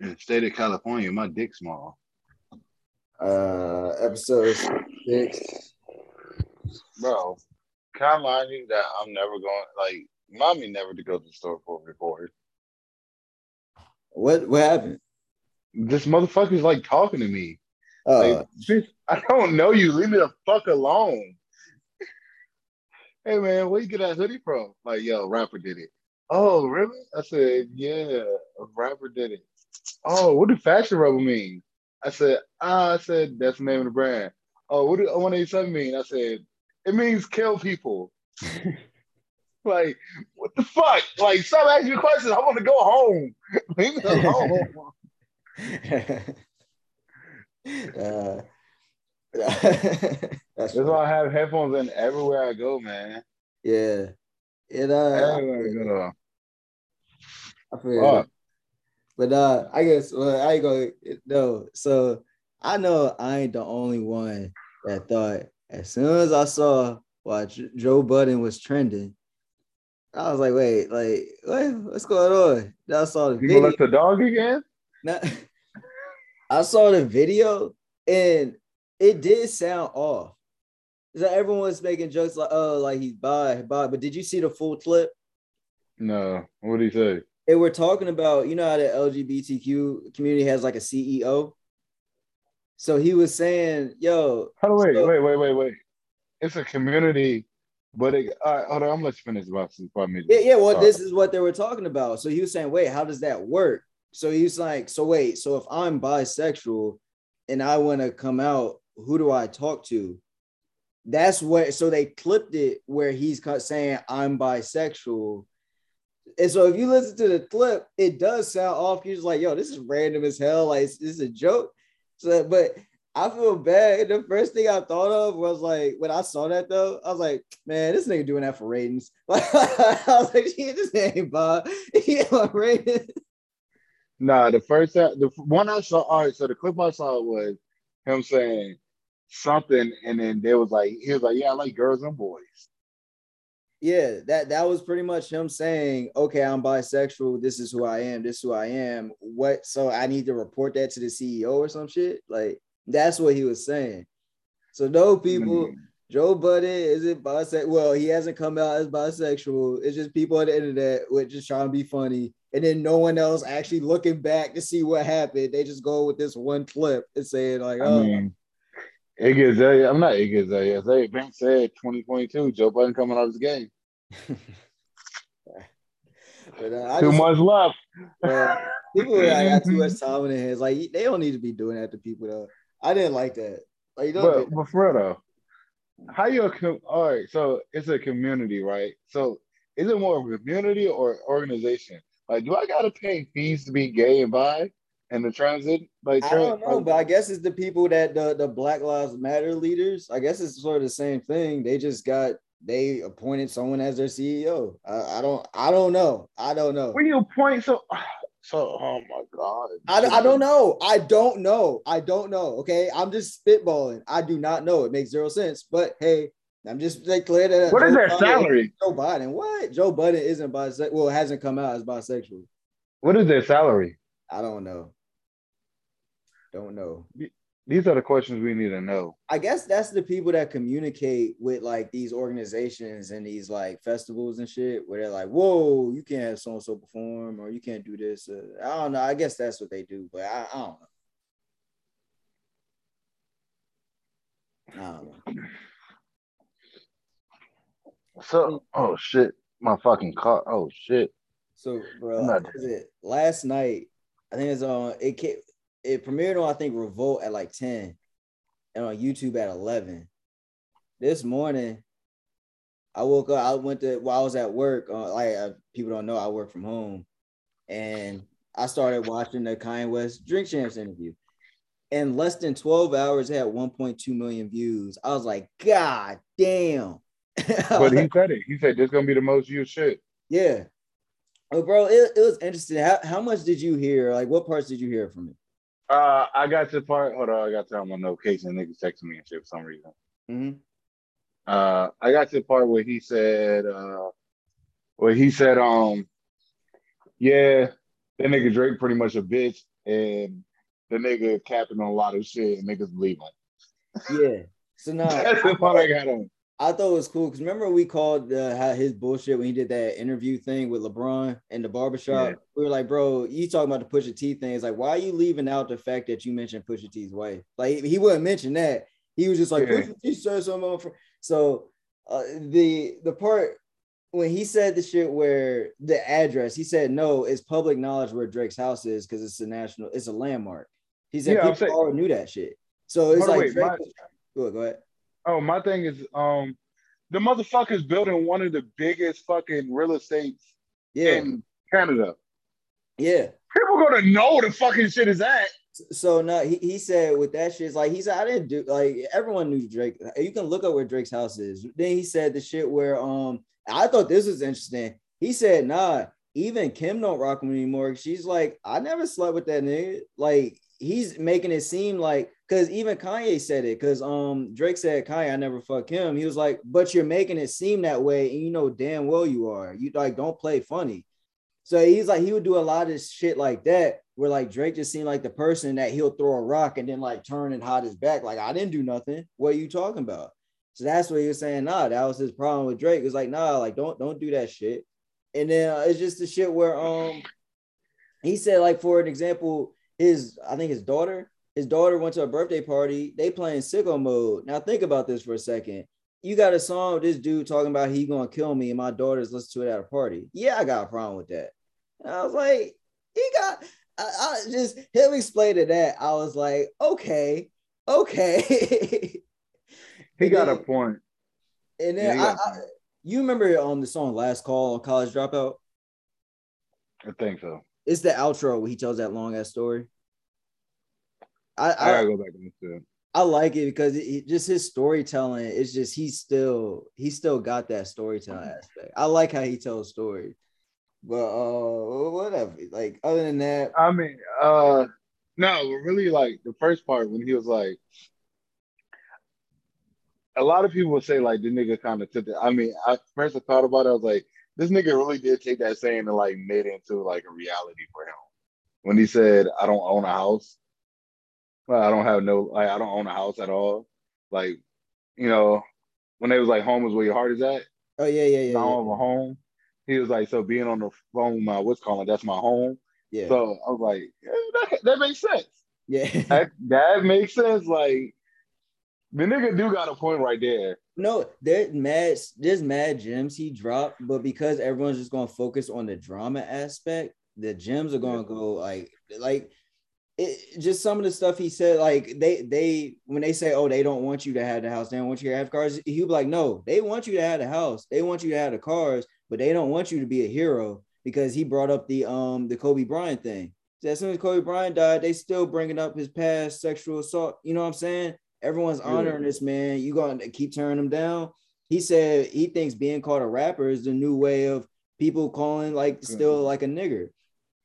In the state of California, my dick small. Uh, episode six. Bro, can I remind you that I'm never going like mommy never to go to the store for a report. What what happened? This motherfucker's like talking to me. Uh, Like, I don't know you. Leave me the fuck alone. hey man, where you get that hoodie from? Like, yo, rapper did it. Oh, really? I said, yeah, a rapper did it. Oh, what do fashion rubber mean? I said, ah, I said that's the name of the brand. Oh, what do 187 mean? I said, it means kill people. like, what the fuck? Like, stop asking me questions. I want to go home. Leave me alone. uh, that's That's why I have headphones in everywhere I go, man. yeah. It uh, Everywhere I go. I feel it. But uh, I guess well, I ain't gonna no. So I know I ain't the only one that thought as soon as I saw why Joe Budden was trending, I was like, wait, like what, what's going on? Then I saw the You video. the dog again? Now, I saw the video and it did sound off. So everyone was making jokes like, oh, like he's bi, bi. But did you see the full clip? No. What do you say? They were talking about, you know how the LGBTQ community has like a CEO. So he was saying, yo, do wait, So- wait, wait, wait, wait. It's a community, but it, all right, hold on. I'm gonna let you finish about this. Yeah, yeah, well, Sorry. this is what they were talking about. So he was saying, wait, how does that work? So he's like, so wait, so if I'm bisexual and I want to come out, who do I talk to? That's what, so they clipped it where he's saying, I'm bisexual. And so if you listen to the clip, it does sound off. You're just like, yo, this is random as hell. Like, this is a joke. So, but I feel bad. The first thing I thought of was like, when I saw that though, I was like, man, this nigga doing that for ratings. I was like, yeah, this ain't Bob. He on ratings. Nah, the first the one I saw. All right, so the clip I saw was him saying something, and then there was like he was like, "Yeah, I like girls and boys." Yeah, that that was pretty much him saying, okay, I'm bisexual. This is who I am. This is who I am. What? So I need to report that to the CEO or some shit. Like that's what he was saying. So no people. Mm. Joe Budden isn't bisexual. Well, he hasn't come out as bisexual. It's just people on the internet with just trying to be funny. And then no one else actually looking back to see what happened. They just go with this one clip and saying, like, I oh, mean, Iggy Azalea. I'm not Iggy Azalea. Azealia Banks said 2022. Joe Budden coming out of the game. but, uh, I Two just, months left. uh, people that got too much time in their hands. Like, they don't need to be doing that to people, though. I didn't like that. Like, you don't But, but for though, how you a all right? So it's a community, right? So is it more of a community or organization? Like, do I gotta pay fees to be gay and bi and the transit? Like, I don't know, but I guess it's the people that the, the Black Lives Matter leaders. I guess it's sort of the same thing. They just got they appointed someone as their CEO. I, I don't I don't know. I don't know. when you point, so so oh my god, I, I don't know. I don't know. I don't know. Okay. I'm just spitballing. I do not know. It makes zero sense. But hey, I'm just clear that What is Joe their Biden- salary? Joe Biden. What? Joe Biden isn't bisexual. Well, hasn't come out as bisexual. What is their salary? I don't know. Don't know. These are the questions we need to know. I guess that's the people that communicate with like these organizations and these like festivals and shit, where they're like, "Whoa, you can't have so and so perform, or you can't do this." Uh, I don't know. I guess that's what they do, but I, I don't know. I don't know. So, oh shit, my fucking car. Oh shit. So, bro, not- it last night? I think it's on. It came, it premiered on I think Revolt at like ten, and on YouTube at eleven. This morning, I woke up. I went to while I was at work. Uh, like uh, people don't know, I work from home, and I started watching the Kanye West Drink Champs interview. In less than twelve hours, it had one point two million views. I was like, God damn! But he said it. He said this gonna be the most used shit. Yeah. Oh, bro, it, it was interesting. How, how much did you hear? Like, what parts did you hear from it? Uh, I got to the part. Hold on, I got to on my notification. Niggas texting me and shit for some reason. Mm-hmm. Uh, I got to the part where he said, uh, where he said, um, yeah, that nigga Drake pretty much a bitch, and the nigga capping on a lot of shit, and niggas believe him. Yeah. So now That's the part I got on. I thought it was cool because remember we called uh, how his bullshit when he did that interview thing with LeBron in the barbershop. Yeah. We were like, bro, you talking about the Pusha T thing? It's like, why are you leaving out the fact that you mentioned Pusha T's wife? Like he wouldn't mention that. He was just like, Yeah. Pusha T said something. So uh, the the part when he said the shit where the address, he said no, it's public knowledge where Drake's house is because it's a national, it's a landmark. He said Yeah, people saying- already knew that shit. So it's like wait, Drake. my- go ahead, go ahead. Oh, my thing is, um, the motherfuckers building one of the biggest fucking real estates Yeah, in Canada. yeah. People gonna know the fucking shit is at. So no, he, he said with that shit, it's like he said, I didn't do like everyone knew Drake. You can look up where Drake's house is. Then he said the shit where um I thought this was interesting. He said, nah, even Kim don't rock with me anymore. She's like, I never slept with that nigga. Like he's making it seem like because even Kanye said it, because um Drake said Kanye, I never fuck him. He was like, but you're making it seem that way, and you know damn well you are. You like don't play funny. So he's like, he would do a lot of shit like that, where like Drake just seemed like the person that he'll throw a rock and then like turn and hide his back. Like, I didn't do nothing. What are you talking about? So that's what he was saying. Nah, that was his problem with Drake. It's like, nah, like don't don't do that shit. And then uh, it's just the shit where um he said, like, for an example, his I think his daughter, his daughter went to a birthday party, they playing sicko mode. Now think about this for a second. You got a song with this dude talking about he gonna kill me, and my daughter's listening to it at a party. Yeah, I got a problem with that. And I was like, he got I, I just him explaining that. I was like, okay, okay. He got a point. And then he I, I, you remember on the song Last Call on College Dropout? I think so. It's the outro where he tells that long ass story. I, I I, gotta go back and listen it. I like it because it, just his storytelling. It's just he's still he still got that storytelling aspect. I like how he tells stories, but uh, whatever. Like other than that, I mean, uh, no, really, like the first part when he was like, a lot of people would say like the nigga kind of took it. I mean, I first I thought about it, I was like, this nigga really did take that saying and like made it into like a reality for him. When he said, "I don't own a house," I don't have no, like, I don't own a house at all. Like, you know, when they was like, "Home is where your heart is at." oh yeah, yeah, yeah. I don't have a home. He was like, so being on the phone, my what's calling, that's my home. yeah, So I was like, yeah, that, that makes sense. yeah. That, that makes sense. Like the nigga do got a point right there. No, there's mad, there's mad gems he dropped, but because everyone's just gonna focus on the drama aspect, the gems are gonna go like like it just some of the stuff he said, like they they when they say, Oh, they don't want you to have the house, they don't want you to have cars, he'll be like, No, they want you to have the house, they want you to have the cars, but they don't want you to be a hero because he brought up the um the Kobe Bryant thing. So as soon as Kobe Bryant died, they still bringing up his past sexual assault. You know what I'm saying? Everyone's Yeah. honoring this man. You gonna keep turning him down? He said he thinks being called a rapper is the new way of people calling like still like a nigger.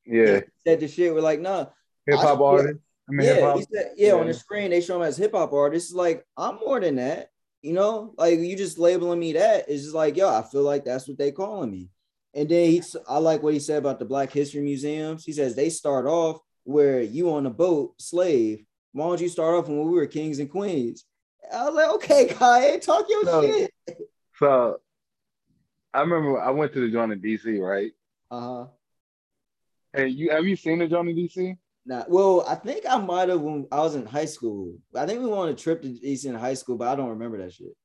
Yeah, He said the shit. We're like, nah. Hip hop artist. I mean, Yeah, he said, yeah, on the screen they show him as hip hop artist. It's like I'm more than that. You know, like you just labeling me that. It's just like, yo, I feel like that's what they calling me. And then he's I like what he said about the Black History Museums. He says they start off where you on a boat, slave. Why don't you start off when we were kings and queens? I was like, okay, Kai, talk your No. shit. So I remember I went to the joint in DC, right? Uh-huh. And you have you seen the joint in DC? Nah, well, I think I might have when I was in high school. I think we went on a trip to in high school, but I don't remember that shit.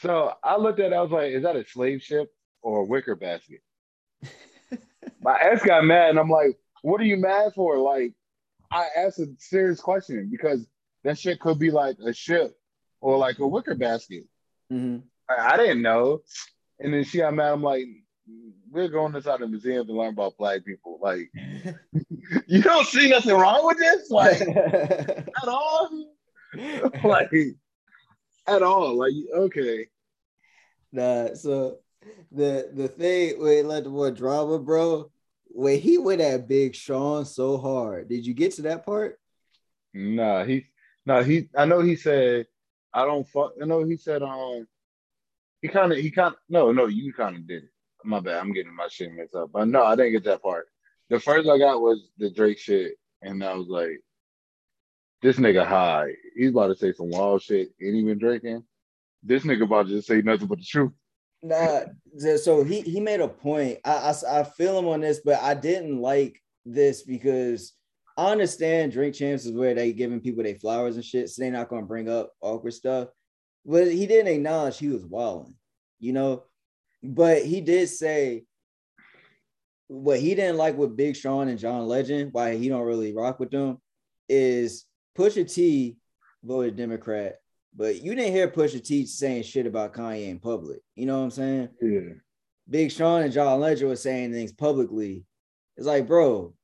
So I looked at it, I was like, is that a slave ship or a wicker basket? My ex got mad, and I'm like, what are you mad for? Like, I asked a serious question because that shit could be like a ship or like a wicker basket. Mhm. I, I didn't know. And then she got mad. I'm like, we're going inside the museum to learn about black people. Like, you don't see nothing wrong with this? Like, at all? like, at all. Like, okay. Nah, so the the thing with like the boy drama, bro, when he went at Big Sean so hard, did you get to that part? Nah, he, nah, he, I know he said, I don't fuck, I know he said, um, he kind of, he kind of, no, no, you kind of did it. My bad, I'm getting my shit mixed up. But no, I didn't get that part. The first I got was the Drake shit, and I was like, this nigga high. He's about to say some wild shit. Ain't even drinking. This nigga about to just say nothing but the truth. Nah, so he he made a point. I, I I feel him on this, but I didn't like this because I understand drink champs is where they giving people their flowers and shit, so they're not gonna bring up awkward stuff. But he didn't acknowledge he was wilding, you know. But he did say what he didn't like with Big Sean and John Legend, why he don't really rock with them, is Pusha T voted Democrat, but you didn't hear Pusha T saying shit about Kanye in public. You know what I'm saying? Yeah. Big Sean and John Legend were saying things publicly. It's like, bro,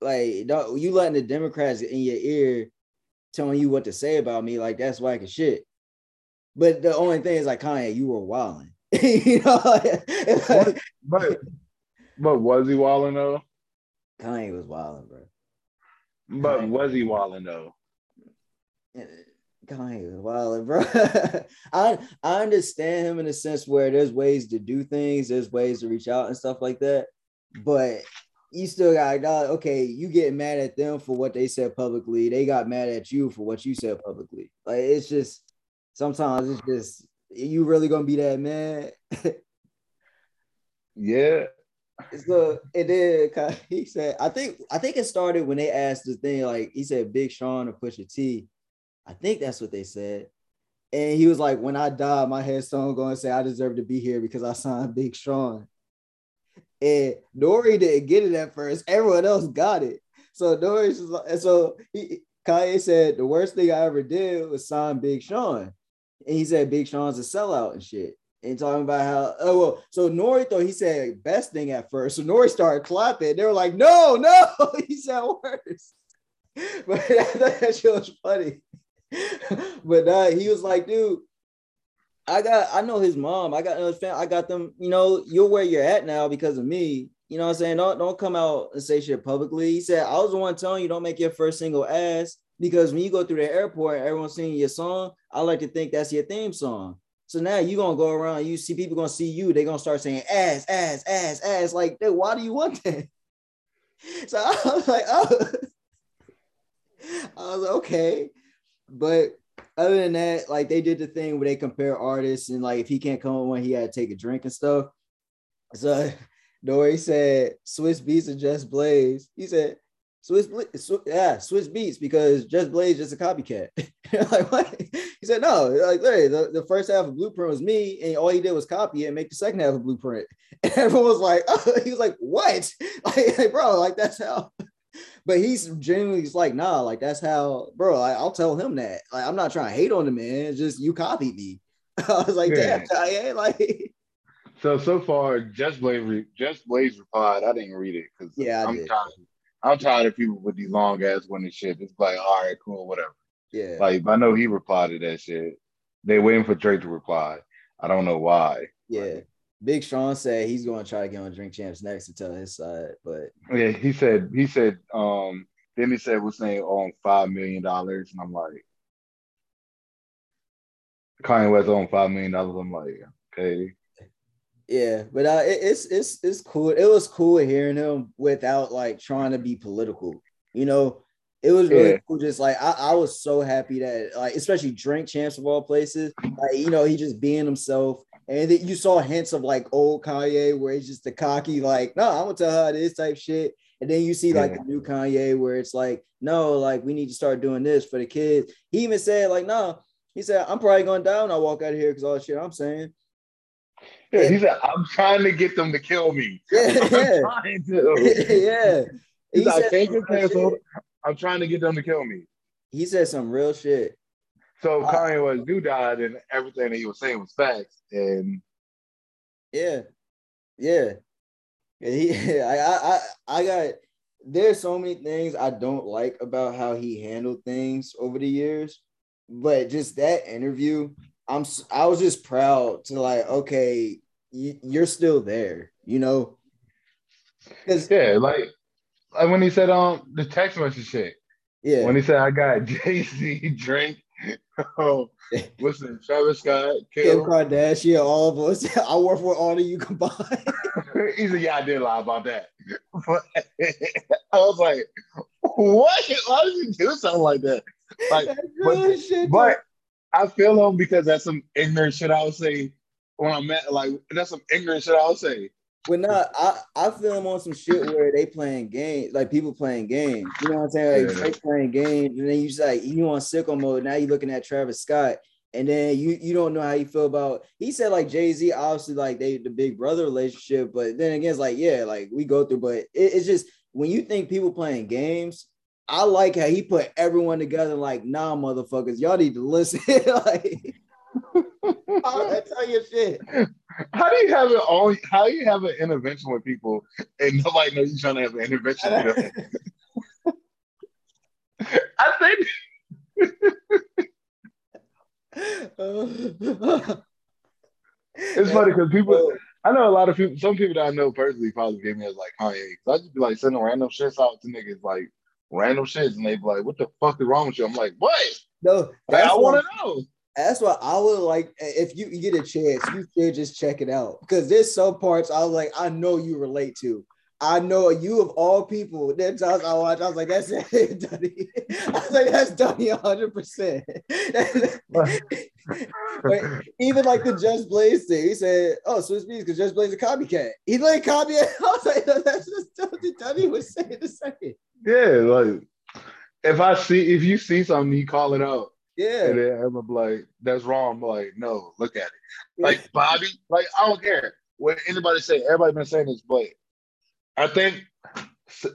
like don't, you letting the Democrats in your ear telling you what to say about me, like that's whack as shit. But the only thing is like Kanye, you were wilding. you know, but, but but was he wilding though? Kanye was wilding, bro. But Kanye. was he wilding though? Kanye was wilding, bro. I I understand him in a sense where there's ways to do things, there's ways to reach out and stuff like that. But you still got okay, you get mad at them for what they said publicly. They got mad at you for what you said publicly. Like it's just sometimes it's just you really gonna be that mad. yeah. So it did. He said, I think I think it started when they asked the thing like he said Big Sean or Pusha T. I think that's what they said. And he was like, when I die, my headstone going to say I deserve to be here because I signed Big Sean. And Nori didn't get it at first. Everyone else got it. So Nori's like, and so he, Kanye said the worst thing I ever did was sign Big Sean. And he said Big Sean's a sellout and shit. And talking about how oh well, so Nori thought he said best thing at first. So Nori started clapping. They were like, no, no, he said worse. But I thought that shit was funny. but uh, he was like, dude, I got I know his mom. I got another family. I got them, you know, you're where you're at now because of me. You know what I'm saying? Don't don't come out and say shit publicly. He said, I was the one telling you don't make your first single ass because when you go through the airport and everyone's singing your song, I like to think that's your theme song. So now you're gonna go around, you see people gonna see you, they're gonna start saying ass, ass, ass, ass. Like, dude, why do you want that? So I was like, oh, I was okay. But other than that, like they did the thing where they compare artists and like if he can't come on one, he had to take a drink and stuff. So Nori said Swizz Beatz and Just Blaze. He said Swizz, Swizz yeah, Swizz Beatz because Just Blaze just a copycat. like what? He said no. Like hey, the, the first half of Blueprint was me, and all he did was copy it and make the second half of Blueprint. And everyone was like, oh, he was like, what? Like, like bro, like that's how but he's genuinely he's like, nah, like that's how, bro. I, will tell him that. Like, I'm not trying to hate on the man. It's just you copied me. I was like, yeah. damn, yeah, like. So so far, just Blaze, just Blaze replied. I didn't read it because yeah, I'm tired. I'm tired of people with these long ass winning shit. It's like, all right, cool, whatever. Yeah. Like I know he replied to that shit. They waiting for Drake to reply. I don't know why. Yeah. Big Sean said he's going to try to get on Drink Champs next to tell his side, but yeah, he said he said um then he said we're saying on five million dollars, and I'm like Kanye West on five million dollars. I'm like, okay. Yeah, but uh, it, it's it's it's cool. It was cool hearing him without like trying to be political. You know, it was really yeah. cool. Just like I, I was so happy that like especially Drink Champs of all places, like you know he just being himself and then you saw hints of like old Kanye where he's just the cocky, like, no, I'm gonna tell her this type shit. And then you see like yeah. the new Kanye where it's like, no, like we need to start doing this for the kids. He even said, like, no, he said, I'm probably going down. I walk out of here because all the shit I'm saying. Yeah, he said, I'm trying to get them to kill me. Yeah, yeah. He's he like, can't get canceled. I'm trying to get them to kill me. He said some real shit. So Kanye was do died, and everything that he was saying was facts. And yeah, yeah, he, I, I, I got. There's so many things I don't like about how he handled things over the years, but just that interview, I'm. I was just proud to like, okay, you're still there, you know. Yeah, like, like when he said um the text message shit. Yeah. When he said I got Jay Z drink oh, listen, Travis Scott, Kim, Kim Kardashian, all of us. I work for all of you combined. he said, "Yeah, I did lie about that." But I was like, "What? Why did you do something like that?" Like, but, but I feel him because that's some ignorant shit I would say when I'm at like that's some ignorant shit I'll say. But not, I, I feel him on some shit where they playing games, like people playing games. You know what I'm saying? Like Yeah. Drake playing games, and then you just like you on sicko mode. Now you looking at Travis Scott, and then you you don't know how you feel about. He said like Jay Z, obviously like they the big brother relationship, but then again, it's like yeah, like we go through, but it, it's just when you think people playing games. I like how he put everyone together. Like, nah, motherfuckers, y'all need to listen. like, I tell you shit. How do you have it all? How do you have an intervention with people and nobody knows you're trying to have an intervention? I think it's funny because people. I know a lot of people. Some people that I know personally probably gave me as like oh, Kanye. So I just be like sending random shits out to niggas like random shits, and they be like, "What the fuck is wrong with you?" I'm like, "What?" no, Like, I want to know. That's why I would like if you, get a chance, you should just check it out because there's some parts I was like, I know you relate to. I know you of all people. Then times I watch, I was like, that's it, Dunny. I was like, that's Dunny 100. percent Even like the Just Blaze thing, he said, "Oh, Swizz Beatz because Just Blaze a copycat." He like copycat. I was like, no, that's just what Dunny was saying the second. Yeah, like if I see if you see something, you call it out. Yeah, And then I'm like, that's wrong. I'm like, no, look at it. Like Bobby, like I don't care what anybody say. Everybody been saying this, but I think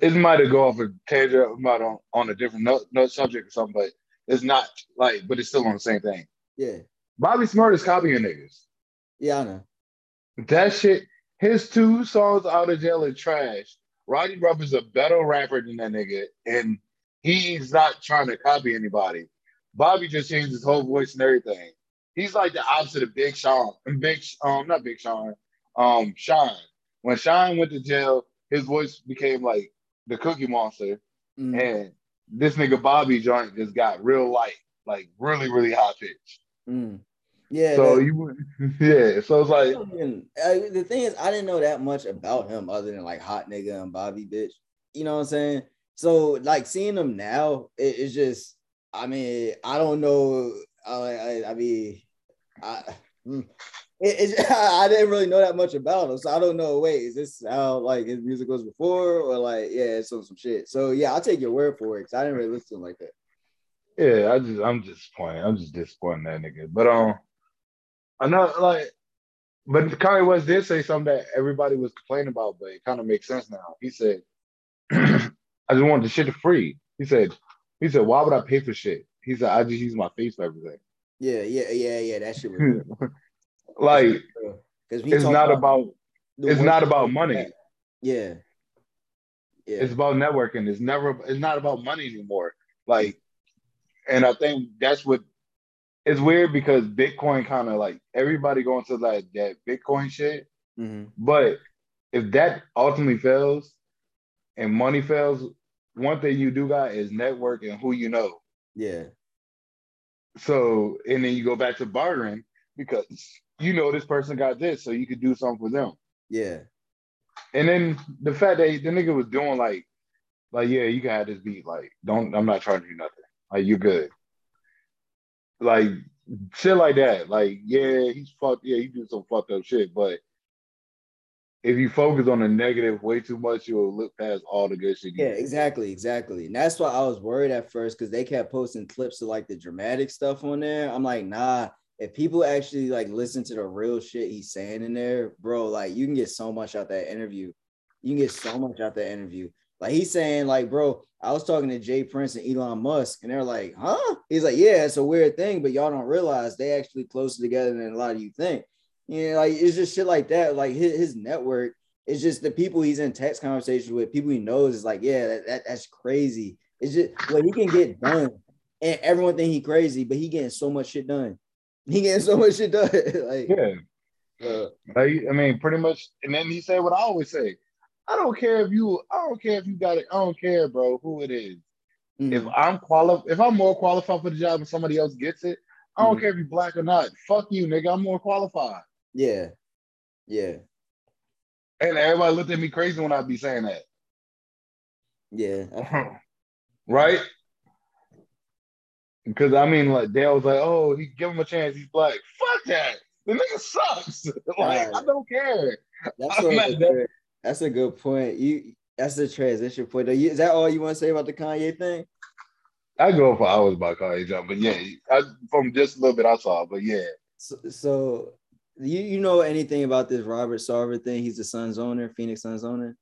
it might have go off a tangent, might on on a different note, note subject or something, but it's not like, but it's still on the same thing. yeah, Bobby Shmurda is copying niggas. yeah. I know. That shit, his two songs out of jail are trash. Roddy Ruff is a better rapper than that nigga, and he's not trying to copy anybody. Bobby just changed his whole voice and everything. He's like the opposite of Big Sean. And Big, um, not Big Sean, um, Sean. When Sean went to jail, his voice became like the Cookie Monster, Mm. and this nigga Bobby joint just got real light, like really, really high pitched. Mm. Yeah. So that- you, yeah. So it's like, uh, the thing is, I didn't know that much about him other than like hot nigga and Bobby bitch. You know what I'm saying? So like seeing him now, it, it's just, I mean, I don't know. I, I, I mean, I, mm. it, I didn't really know that much about him, so I don't know. Wait, is this how like his music was before, or like yeah, it's some some shit? So yeah, I'll take your word for it because I didn't really listen to like that. Yeah, I just I'm disappointed. I'm just disappointed that nigga. But um, I know like, but Kanye West did say something that everybody was complaining about, but it kind of makes sense now. He said, "I just want the shit for free." He said, "He said, why would I pay for shit?" He said, "I just use my face for everything." Yeah, yeah, yeah, yeah. That shit was like because it's not about it's not about money. Yeah. Yeah. It's about networking. It's never. It's not about money anymore. Like, and I think that's what. It's weird because Bitcoin kind of like everybody going to like that Bitcoin shit. Mhm. But if that ultimately fails and money fails, one thing you do got is network and who you know. Yeah. So and then you go back to bartering because you know this person got this, so you could do something for them. Yeah. And then the fact that the nigga was doing like, like yeah, you can have this beat. Like, don't I'm not trying to do nothing. Like you're good. Like shit like that. Like yeah, he's fucked. Yeah, he do some fucked up shit. But if you focus on the negative way too much, you'll look past all the good shit. Yeah, did. exactly, exactly. And that's why I was worried at first because they kept posting clips of like the dramatic stuff on there. I'm like, nah, if people actually like listen to the real shit he's saying in there, bro, like you can get so much out that interview. You can get so much out that interview. Like he's saying, like, bro, I was talking to Jay Prince and Elon Musk, and they're like, huh? He's like, yeah, it's a weird thing, but y'all don't realize they actually closer together than a lot of you think. You know, like it's just shit like that. Like his, his network it's just the people he's in text conversations with, people he knows is like, yeah, that, that that's crazy. It's just what he can get done. And everyone think he crazy, but he getting so much shit done. He getting so much shit done. like, Yeah. uh, Like, I mean, pretty much. And then he said what I always say. I don't care if you. I don't care if you got it. I don't care, bro. Who it is. mhm. If I'm qualified, if I'm more qualified for the job and somebody else gets it, I don't Mhm. care if you're black or not. Fuck you, nigga. I'm more qualified. Yeah, yeah, And everybody looked at me crazy when I'd be saying that. Yeah. right? Because I mean, like Dale was like, "Oh, he give him a chance. He's black. Fuck that. The nigga sucks. like Right. I don't care. That's, a good- that's a good point. You that's the transition point. You, is that all you want to say about the Kanye thing? I go for hours about Kanye John, but yeah, I, from just a little bit I saw, but yeah, So, so you you know anything about this Robert Sarver thing? He's the Suns owner, Phoenix Suns owner.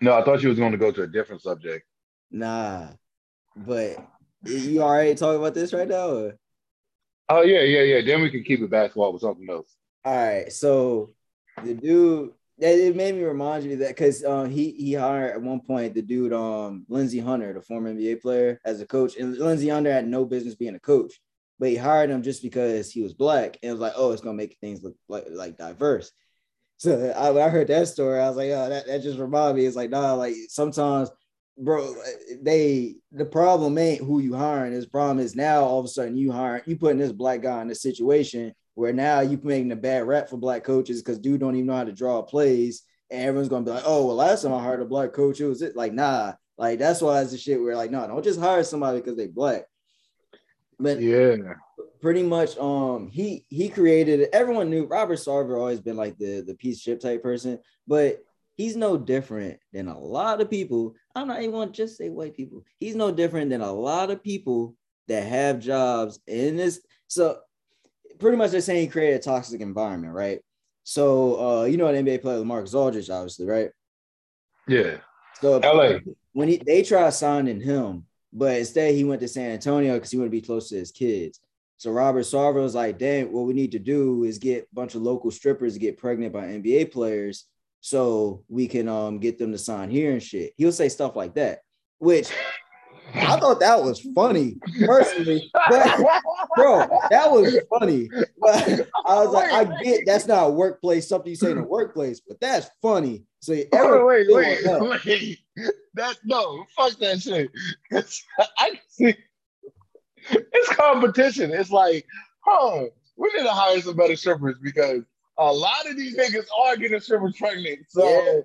no, I thought you was going to go to a different subject. Nah, but you already talking about this right now? Or? Oh yeah, yeah, yeah. Then we can keep it basketball with something else. All right, so the dude that it made me remind you that because um he he hired at one point the dude um Lindsey Hunter, the former NBA player, as a coach, and Lindsey Hunter had no business being a coach, but he hired him just because he was black and it was like, oh, it's gonna make things look like like diverse. So I, when I heard that story, I was like, oh, that, that just reminded me. It's like, nah, like sometimes, bro, they the problem ain't who you hiring. His problem is now all of a sudden you hire you putting this black guy in a situation where now you're making a bad rap for black coaches because dude don't even know how to draw plays, and everyone's gonna be like, oh, well, last time I hired a black coach, it was it like nah, like that's why it's the shit where like no, don't just hire somebody because they black. But Yeah, pretty much um he he created everyone knew Robert Sarver always been like the the piece of shit type person, but he's no different than a lot of people. I'm not even gonna just say white people. He's no different than a lot of people that have jobs in this. So pretty much they're saying he created a toxic environment, right? So uh you know an NBA player Mark Aldridge, obviously, right? yeah. So LA. when he they try signing him, but instead he went to San Antonio because he wanted to be close to his kids. So Robert Sarver was like, "Damn, what we need to do is get a bunch of local strippers to get pregnant by NBA players, so we can um get them to sign here and shit." He'll say stuff like that, which I thought that was funny personally, but bro, that was funny. But I was like, I get that's not a workplace something you say in a workplace, but that's funny. So Wait, everyone wait, wait, that. wait. That no, fuck that shit. I see it's competition. It's like, huh, we need to hire some better strippers because a lot of these niggas are getting strippers pregnant. So Yeah.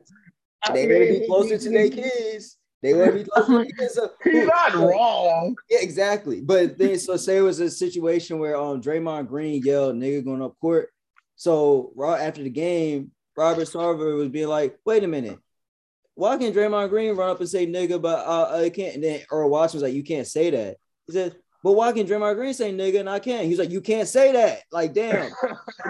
I they to be closer to their kids. They to be closer to their kids. He's not so- wrong. Yeah, exactly. But then, so say it was a situation where um Draymond Green yelled "nigga" going up court. So right after the game, Robert Sarver was being like, "Wait a minute, why can't Draymond Green run up and say nigga?" But uh, I can't. And then Earl Watson was like, "You can't say that." He said, "But why can Draymond Green say nigga and I can't?" He's like, "You can't say that." Like, damn.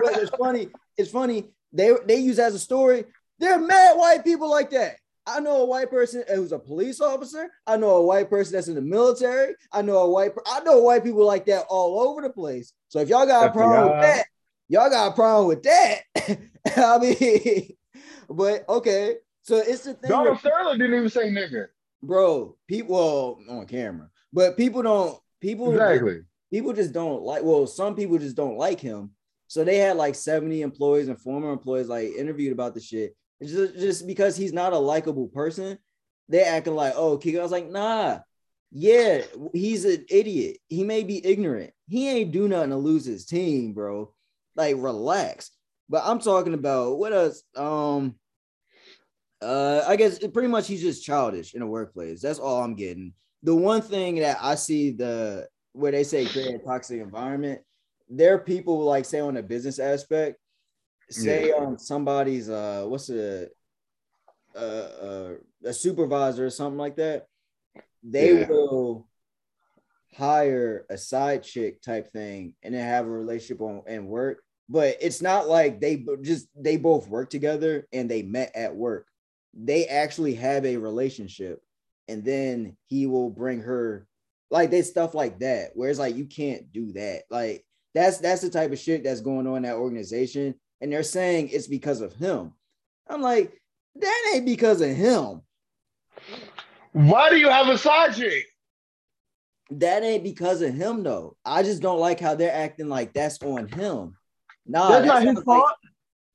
But it's funny. It's funny. They they use as a story. They're mad white people like that. I know a white person who's a police officer. I know a white person that's in the military. I know a white. I know white people like that all over the place. So if y'all got a problem with that, y'all got a problem with that. I mean, but okay. So it's the thing, Donald Sterling didn't even say nigga. bro. People well, on camera, but people don't. People Exactly. people just don't like well some people just don't like him so they had like 70 employees and former employees like interviewed about the shit just, just because he's not a likable person they acting like oh Kiko. i was like nah. Yeah he's an idiot. He may be ignorant. He ain't do nothing to lose his team bro. Like relax. But i'm talking about what else? Um uh i guess pretty much he's just childish in the workplace. That's all i'm getting. The one thing that i see the where they say create a toxic environment, there are people like say on a business aspect, say Yeah. um somebody's uh what's a uh, uh a supervisor or something like that, they Yeah. will hire a side chick type thing and then have a relationship on and work. But it's not like they just they both work together and they met at work. They actually have a relationship, and then he will bring her like there's stuff like that where it's like you can't do that like that's that's the type of shit that's going on in that organization and they're saying it's because of him i'm like that ain't because of him Why do you have a side chick? that ain't because of him though i just don't like how they're acting like that's on him nah That's not his sounds like- fault.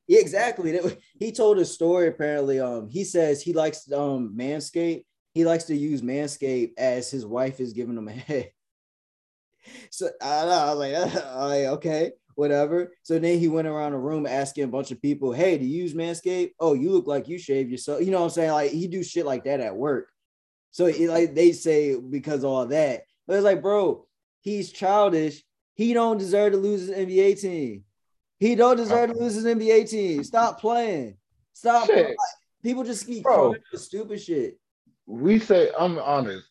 Yeah, exactly. That- He told a story apparently. Um, he says he likes um Manscaped. He likes to use Manscaped as his wife is giving him a head. So I don't know, I was like, like, okay. Whatever. So then he went around the room asking a bunch of people, "Hey, do you use Manscaped? Oh, you look like you shave yourself." You know what I'm saying? Like he do shit like that at work. So it, like they say because of all that, but it's like, bro, he's childish. He don't deserve to lose his NBA team. He don't deserve to lose his NBA team. Stop playing. Stop. Playing. People just keep Bro. stupid shit. We say, I'm honest,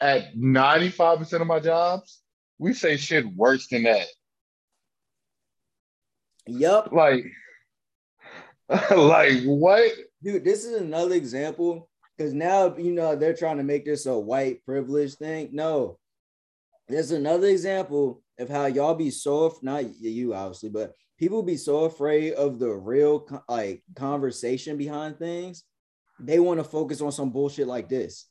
at 95% of my jobs, we say shit worse than that. Yup. Like, like what? Dude, this is another example because now you know they're trying to make this a white privilege thing. No, there's another example of how y'all be so not you obviously, but people be so afraid of the real like conversation behind things. They want to focus on some bullshit like this.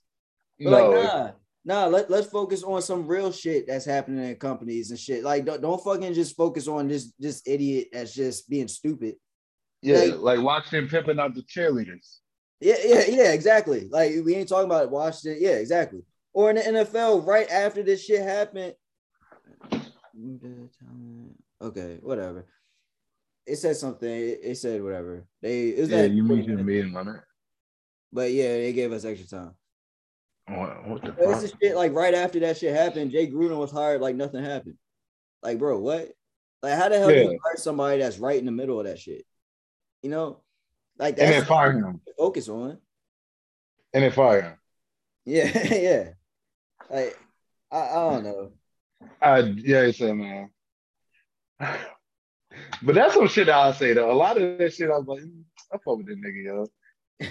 But No, like, nah, nah. Let let's focus on some real shit that's happening in companies and shit. Like, don't, don't fucking just focus on this this idiot that's just being stupid. yeah, like- like them pimping out the cheerleaders. Yeah, yeah, yeah, exactly. Like we ain't talking about Washington. Yeah, exactly. Or in the NFL, right after this shit happened. Okay, whatever. It said something. It, it said whatever. They it was Yeah, like, you mentioned meeting on it. but yeah, they gave us extra time. What, what the fuck? shit like right after that shit happened, Jay Gruden was hired like nothing happened. Like, bro, what? Like, how the hell do you hire somebody that's right in the middle of that shit? You know, like And that's then fire him. focus on. And then fire him. Yeah, yeah. Like, I, I don't know. I yeah, I said, man. But that's some shit I'll say though. A lot of that shit I was like, mm, I fuck with that nigga, yo.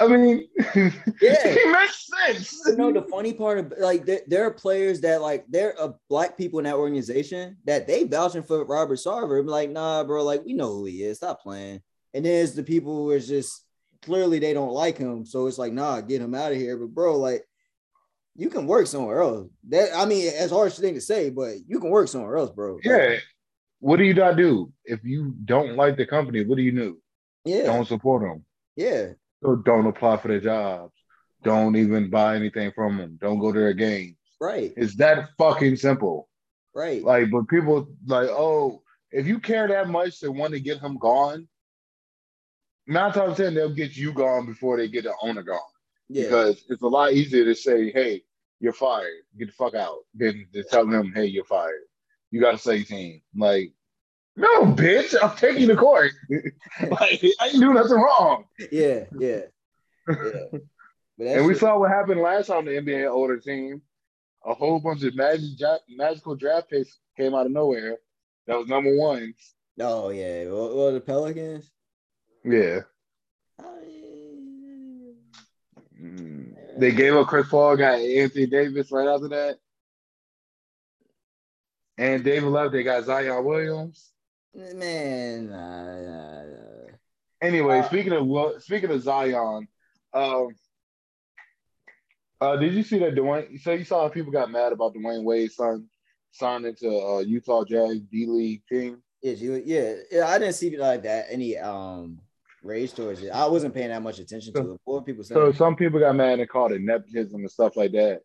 I mean, Yeah. he makes sense. You know the funny part of like there, there are players that like there are black people in that organization that they vouching for Robert Sarver. Be like, nah, bro, like we know who he is. Stop playing. And there's the people who is just clearly they don't like him. So it's like, nah, get him out of here. But bro, like you can work somewhere else. That I mean, it's harsh thing to say, but you can work somewhere else, bro. Like, Yeah. What do you not do? If you don't like the company, what do you do? yeah, Don't support them. yeah, So don't apply for their jobs. Don't even buy anything from them. Don't go to their games. right, It's that fucking simple. right. Like, but people like, oh, if you care that much to want to get him gone, nine times ten they'll get you gone before they get the owner gone. yeah, Because it's a lot easier to say, hey, you're fired, get the fuck out, than to tell them, hey, you're fired. You got to say team. Like, no, bitch, I'm taking you to court. like, I ain't do nothing wrong. yeah, yeah, yeah. But And we saw what happened last time the NBA older team. A whole bunch of magic, magical draft picks came out of nowhere. That was number ones. oh yeah, well, well the Pelicans. Yeah. Yeah. Mm. They gave up Chris Paul, got Anthony Davis right after that. And David Love, they got Zion Williams. Man, nah, nah, nah. Anyway, Uh, speaking of speaking of Zion, um, uh, did you see that Dwyane? So you saw people got mad about Dwyane Wade's son signing to uh, Utah Jazz D League team. yeah, she, yeah, yeah. I didn't see like that any um rage towards it. I wasn't paying that much attention to it. Were people? So some people got mad and called it nepotism and stuff like that.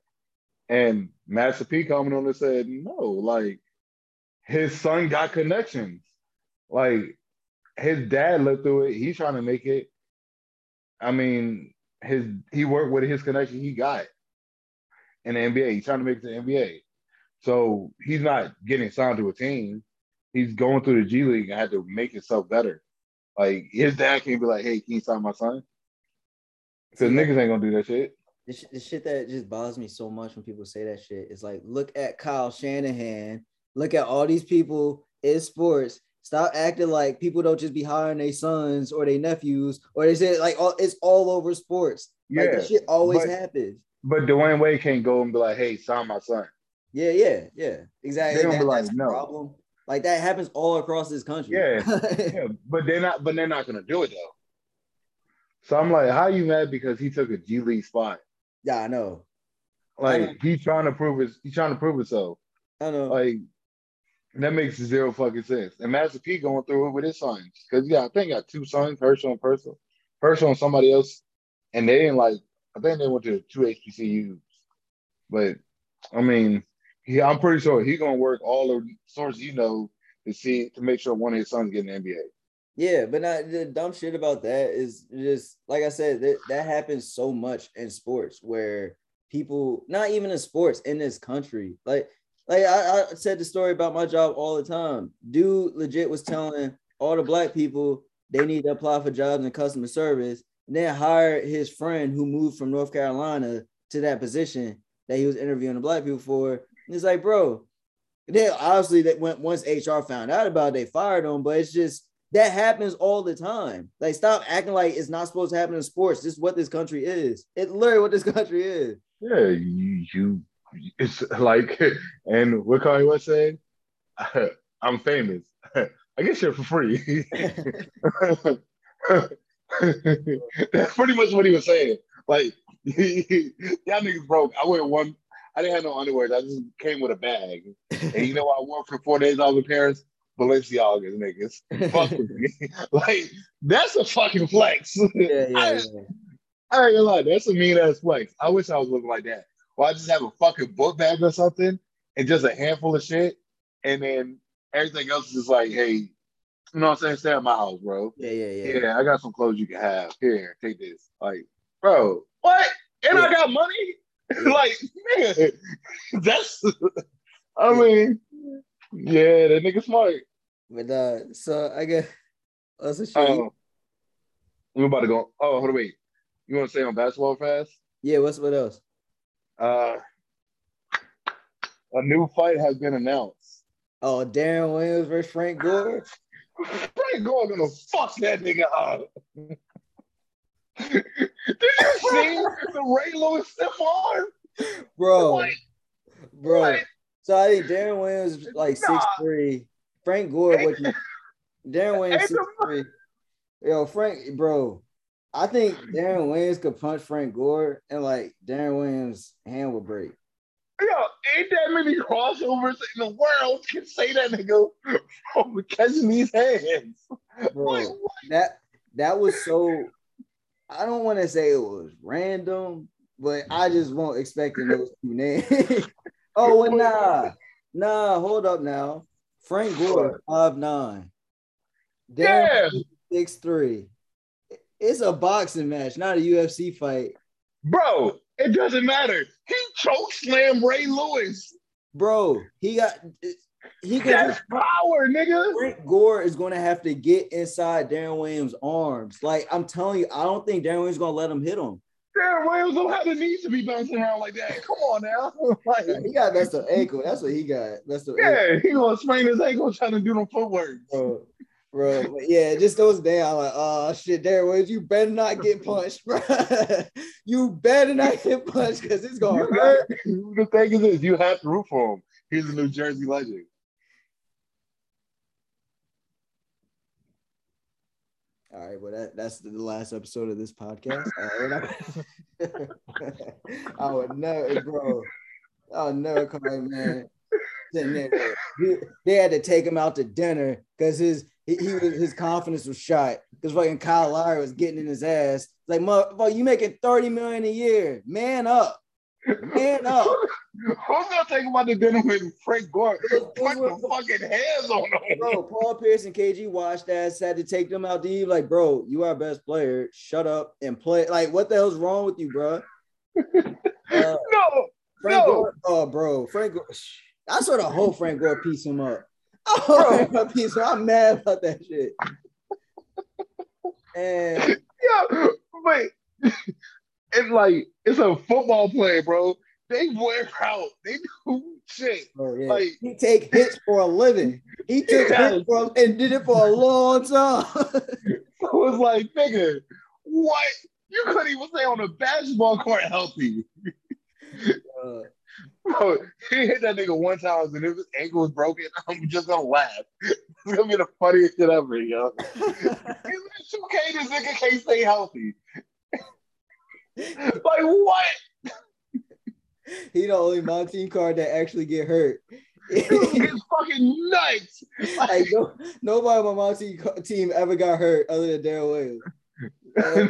And Master P coming on and said, no, like his son got connections. Like his dad lived through it. He's trying to make it. I mean, his he worked with his connection he got in the NBA. He's trying to make it to the NBA. So he's not getting signed to a team. He's going through the G League and had to make himself better. Like his dad can't be like, hey, can you sign my son? Because niggas ain't gonna do that shit. the, sh- the shit that just bothers me so much when people say that shit is like, look at Kyle Shanahan, look at all these people in sports. Stop acting like people don't just be hiring their sons or their nephews, or they say like all it's all over sports. Like Yeah, shit always but- happens. But Dwyane Wade can't go and be like, hey, sign my son. Yeah, yeah, yeah. Exactly. They gonna be like, no. problem. Like that happens all across this country. Yeah. Yeah, but they're not. But they're not gonna do it though. So I'm like, how you mad because he took a G League spot? yeah, I know. I Like know. he's trying to prove his. He's trying to prove himself. I know. Like that makes zero fucking sense. And Master P going through it with his sons because yeah, I think got two sons, Herschel and Purcell, Herschel and somebody else, and they didn't like. I think they went to two HBCUs, but I mean, he. I'm pretty sure he gonna work all the sources you know to see to make sure one of his sons get an NBA. Yeah, but not the dumb shit about that is just like I said, that, that happens so much in sports where people, not even in sports, in this country, like like I, I said the story about my job all the time. Dude legit was telling all the black people they need to apply for jobs in customer service, and then hired his friend who moved from North Carolina to that position that he was interviewing the black people for. And it's like, bro, then obviously that went once HR found out about it, they fired him, but it's just that happens all the time. Like, stop acting like it's not supposed to happen in sports. This is what this country is. It's literally what this country is. Yeah, you, you it's like, and what Kanye West saying? I'm famous. I get shit for free. That's pretty much what he was saying. Like, y'all niggas broke. I went one. I didn't have no underwear. I just came with a bag. And you know what I wore for four days all the parents? Balenciagas, niggas. Fuck with me. like, that's a fucking flex. Yeah, yeah, I, yeah. I ain't gonna lie, that's a mean ass flex. I wish I was looking like that. Or I just have a fucking book bag or something and just a handful of shit. And then everything else is just like, hey, you know what I'm saying? Stay at my house, bro. Yeah, yeah, yeah. Yeah, I got some clothes you can have. Here, take this. Like, bro, what? And I got money? like, nigga, that's, I mean, yeah, that nigga smart. But uh, so I guess that's a shit. Um, we're about to go. Oh, hold on, wait. You want to say on basketball fast? yeah, what's what else? Uh, a new fight has been announced. Oh, Deron Williams versus Frank Gore. Frank Gore gonna fuck that nigga up. Did you see the Ray Lewis stiff arm? Bro, bro. So I think Deron Williams is like Nah. six three. Frank Gore, what you Deron Williams six three. Yo, Frank, bro. I think Deron Williams could punch Frank Gore and like Deron Williams' hand would break. Yo, ain't that many crossovers in the world can say that nigga from catching these hands. Bro, Like, that that was so I don't want to say it was random, but I just won't expecting those two names. oh well, nah, nah, hold up now. Frank Gore, five nine. Yeah. six three. It's a boxing match, not a UFC fight, Bro, it doesn't matter. He choke slam Ray Lewis. bro. He got he That's got power, nigga. Frank Gore is going to have to get inside Deron Williams' arms. Like I'm telling you, I don't think Deron Williams is going to let him hit him. Deron Williams don't have the need to be bouncing around like that. Come on now. like, He got that's the ankle. That's what he got. That's the yeah, he gonna sprain his ankle trying to do them footwork. bro. Bro, but yeah, just those days. I'm like, oh shit, Deron Williams, you better not get punched, bro. you better not get punched because it's gonna hurt. the thing is this, you have to root for him. He's a New Jersey legend. All right, well, that, that's the last episode of this podcast. Uh, we're I would never, bro. I would never come in, man. There. They had to take him out to dinner because his he, he was his confidence was shot because fucking Kyle Lowry was getting in his ass. Like, motherfucker, you making 30 million a year. Man up. Man up. Who's gonna take him out to dinner with Frank Gore? Put the fucking hands on him. Bro, Paul Pierce and KG watched that, had to take them out to eat. Like, bro, you are our best player. Shut up and play. Like, what the hell's wrong with you, bro? Uh, No, Frank No. Gore, oh, bro, Frank Gore. I sort of hope Frank Gore piece him up. I hope Frank Gore piece. I'm mad about that shit. And yeah, but it's like it's a football play, bro. They wear out. They do shit. bro, yeah, Like- he take hits for a living. He took Yeah. hits for and did it for a long time. So was like, nigga, what? You couldn't even stay on a basketball court healthy. Uh, Bro, he hit that nigga one time and if his ankle was broken, I'm just gonna laugh. It's gonna be the funniest shit ever, yo. He's like, 2K, this nigga can't stay healthy. like what? he the only Montine card that actually get hurt. It's fucking nuts. like no, nobody on my Monty team ever got hurt other than Daryl Williams. Uh,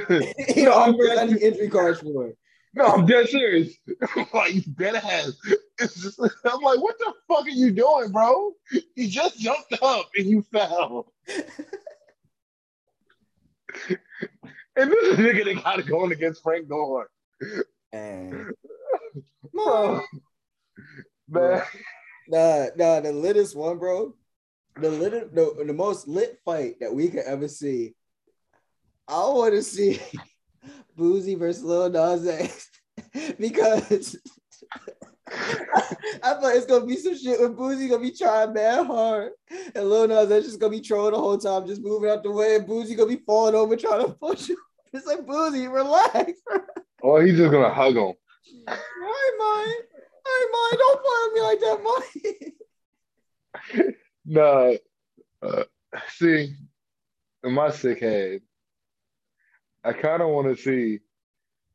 he person I need injury cards for. No, I'm dead serious. like he's dead ass. Just I'm like, what the fuck are you doing, bro? You just jumped up and you fell. and this is a nigga that got it going against Frank Gore. And Bro. Man. nah, nah, the littest one, bro. The lit, the, the most lit fight that we could ever see. I want to see Boosie versus Lil Nas X because I thought it's gonna be some shit with Boosie gonna be trying mad hard, and Lil Nas X just gonna be trolling the whole time, just moving out the way, and Boosie gonna be falling over trying to push him. It's like Boosie, relax. Or he's just gonna hug him. Why am I? Why am Don't play with me like that, Mike. Nah. Uh, see, in my sick head, I kind of want to see.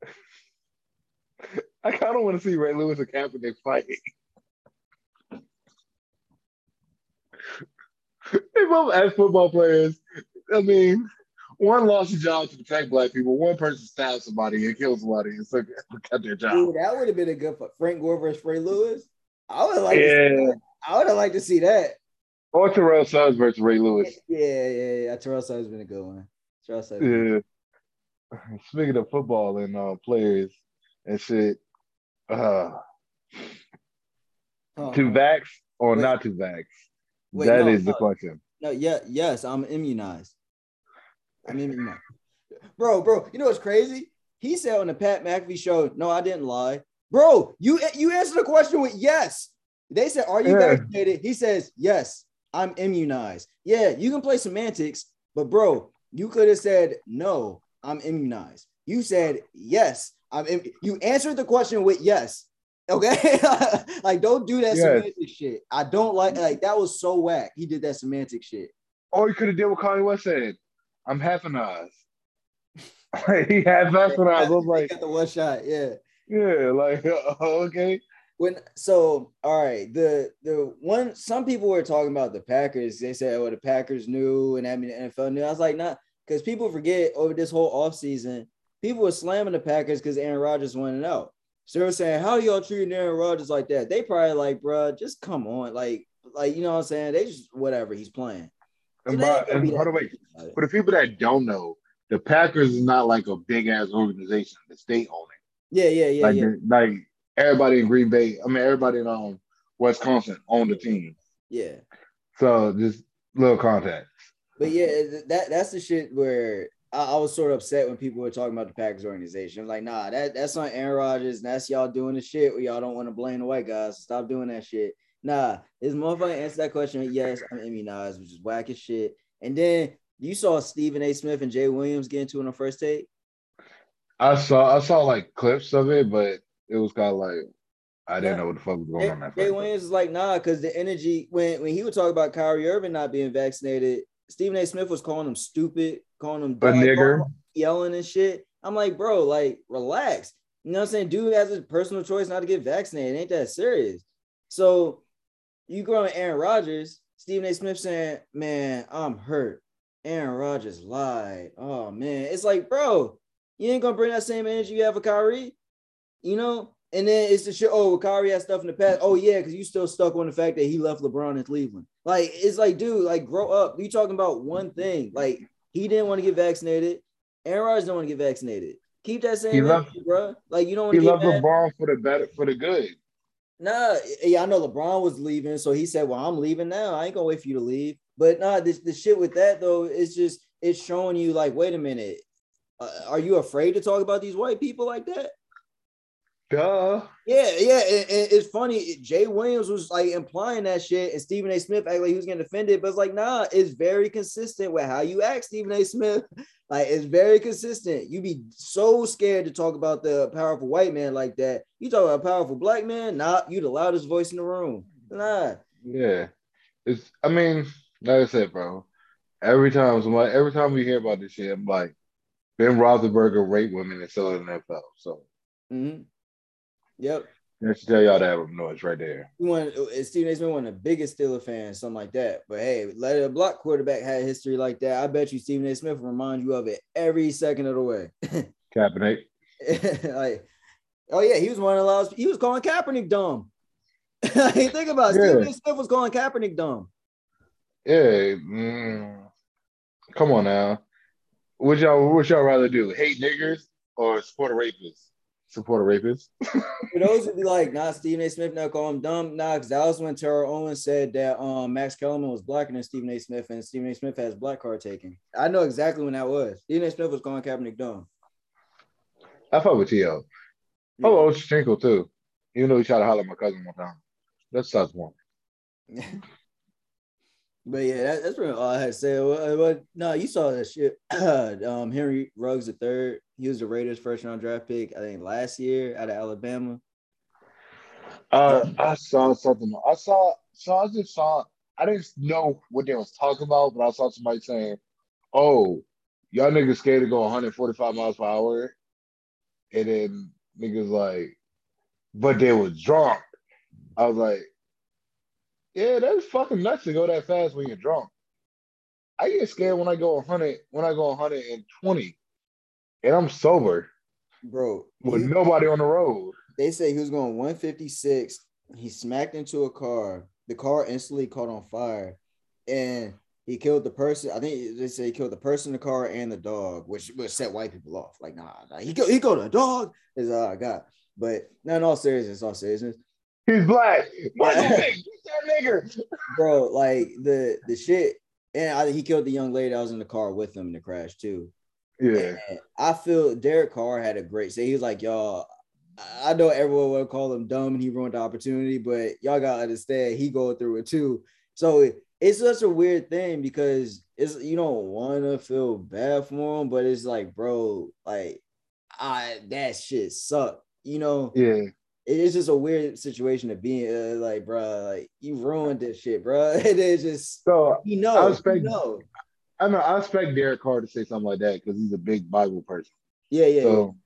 I kind of want to see Ray Lewis and Kaepernick fight. they both as football players. I mean, one lost a job to protect black people. One person stabbed somebody and killed somebody and so got their job. Dude, that would have been a good fight. Frank Gore versus Ray Lewis. I would like. To see Yeah. that. I would have liked to see that. Or Terrell Suggs versus Ray Lewis. Yeah, yeah, yeah. Terrell Suggs has been a good one. Terrell Suggs. Yeah. Speaking of football and uh, players and shit, uh, Oh, to vax or Wait. not to vax? Wait, That is no, the no. question. No, yeah, yes, I'm immunized. I'm immunized. Bro, bro, you know what's crazy? He said on the Pat McAfee show, no, I didn't lie. Bro, you you answered the question with yes. They said, Are you Yeah. vaccinated? He says, Yes, I'm immunized. Yeah, you can play semantics, but bro, you could have said, No, I'm immunized. You said, Yes, I'm im-" you answered the question with yes. Okay, like don't do that Yes. semantic shit. I don't like like that was so whack. He did that semantic shit. Or you could have did what Kanye West said. I'm half an eyes. he had half an eyes. I was like, got the one shot, yeah. yeah, like okay. When so all right, the the one some people were talking about the Packers. They said, "Oh, the Packers knew," and I mean the NFL knew. I was like, not because people forget over this whole offseason, people were slamming the Packers because Aaron Rodgers wanted out. So they were saying, "How y'all treating Aaron Rodgers like that?" They probably like, "Bruh, just come on, like, like you know what I'm saying? They just whatever he's playing." So And, by, and be hold that on, wait. deep about it. For the people that don't know, the Packers is not like a big ass organization. The state own it. Yeah, yeah, yeah, like, yeah, like everybody in Green Bay. I mean, everybody in um Wisconsin own the team. yeah. So just little context. But yeah, that that's the shit where I, I was sort of upset when people were talking about the Packers organization. I'm like, nah, that that's not Aaron Rodgers. And that's y'all doing the shit where y'all don't want to blame the white guys. Stop doing that shit. Nah, this motherfucker answered that question. Yes, I'm immunized, which is whack as shit. And then you saw Stephen A. Smith and Jay Williams get into it on the first take. I saw I saw like clips of it, but it was kind of like I didn't know what the fuck was going Jay, on. That Jay. Williams is like, nah, because the energy when when he would talk about Kyrie Irving not being vaccinated, Stephen A. Smith was calling him stupid, calling him A dumb, nigger. yelling and shit. I'm like, bro, like, relax. You know what I'm saying? Dude has a personal choice not to get vaccinated. It ain't that serious. So you go on Aaron Rodgers, Stephen A. Smith saying, Man, I'm hurt. Aaron Rodgers lied. Oh man. It's like, bro, you ain't gonna bring that same energy you have with Kyrie, you know? And then it's the shit. Oh, well, Kyrie has stuff in the past. Oh, yeah, because you still stuck on the fact that he left LeBron in Cleveland. Like, it's like, dude, like, grow up. You talking about one thing. Like, he didn't want to get vaccinated. Aaron Rodgers don't want to get vaccinated. Keep that same He left- bro. Like, you don't want He to get left mad. LeBron for the better for the good. Nah, yeah, I know LeBron was leaving, so he said, "Well, I'm leaving now. I ain't gonna wait for you to leave." But nah, this the shit with that though, it's just it's showing you like, wait a minute, uh, are you afraid to talk about these white people like that? Duh. Yeah, yeah, and, and it's funny. Jay Williams was like implying that shit, and Stephen A. Smith acted like he was getting offended, but it's like, nah, it's very consistent with how you act, Stephen A. Smith. Like, it's very consistent. You be so scared to talk about the powerful white man like that. You talk about a powerful black man, nah, you the loudest voice in the room. Nah, Yeah. It's I mean, like I said, bro. Every time somebody every time we hear about this shit, I'm like, Ben Roethlisberger raped women and still in NFL. So hmm yep. that should tell y'all to have noise right there. Uh, Stephen A. Smith one of the biggest Steeler fans, something like that. But hey, let a block quarterback had history like that. I bet you Stephen A. Smith will remind you of it every second of the way. Kaepernick. like Oh yeah, he was one of the last. He was calling Kaepernick dumb. think about it. Yeah. Stephen A. Smith was calling Kaepernick dumb. Yeah. mm, come on now. Would y'all would y'all rather do? Hate niggers or support a rapist? Support a rapist? For those who be like, nah, Stephen A. Smith never call him dumb. Nah, because that was when Terrell Owens said that um Max Kellerman was blacker than Stephen A. Smith, and Stephen A. Smith has black card taken. I know exactly when that was. Stephen A. Smith was calling Kaepernick dumb. I fuck with T.O. Oh, Ochocinco too. Even though he tried to holler at my cousin one time. That's such one. But yeah, that, that's really all I had to say. But, but no, you saw that shit. um, Henry Ruggs the third. He was the Raiders' first round draft pick. I think last year out of Alabama. Uh, I saw something. I saw. So I just saw. I didn't know what they was talking about, but I saw somebody saying, "Oh, y'all niggas scared to go 145 miles per hour," and then niggas like, but they was drunk. I was like, "Yeah, that's fucking nuts to go that fast when you're drunk." I get scared when I go 100 when I go 120, and I'm sober Bro, with nobody on the road. they say he was going 156. He smacked into a car. The car instantly caught on fire, and he killed the person. I think they say he killed the person, the car, and the dog, which would set white people off. Like, nah, nah he killed, he killed a dog. Is all uh, I got. But not in all seriousness, all seriousness, He's black. Get that nigga. bro. Like the the shit, and I, he killed the young lady I was in the car with him in the crash too. Yeah. And I feel Derek Carr had a great say. He was like, y'all, I know everyone will call him dumb and he ruined the opportunity, but y'all gotta understand he go through it too. So it- it's such a weird thing because it's you don't want to feel bad for him, but it's like, bro, like I that shit sucked. You know, Yeah. it's just a weird situation to be in. Uh, like, bro, like you ruined this shit, bro. It is just So you know, I you know. I know I expect Derek Carr to say something like that because he's a big Bible person. Yeah, yeah, So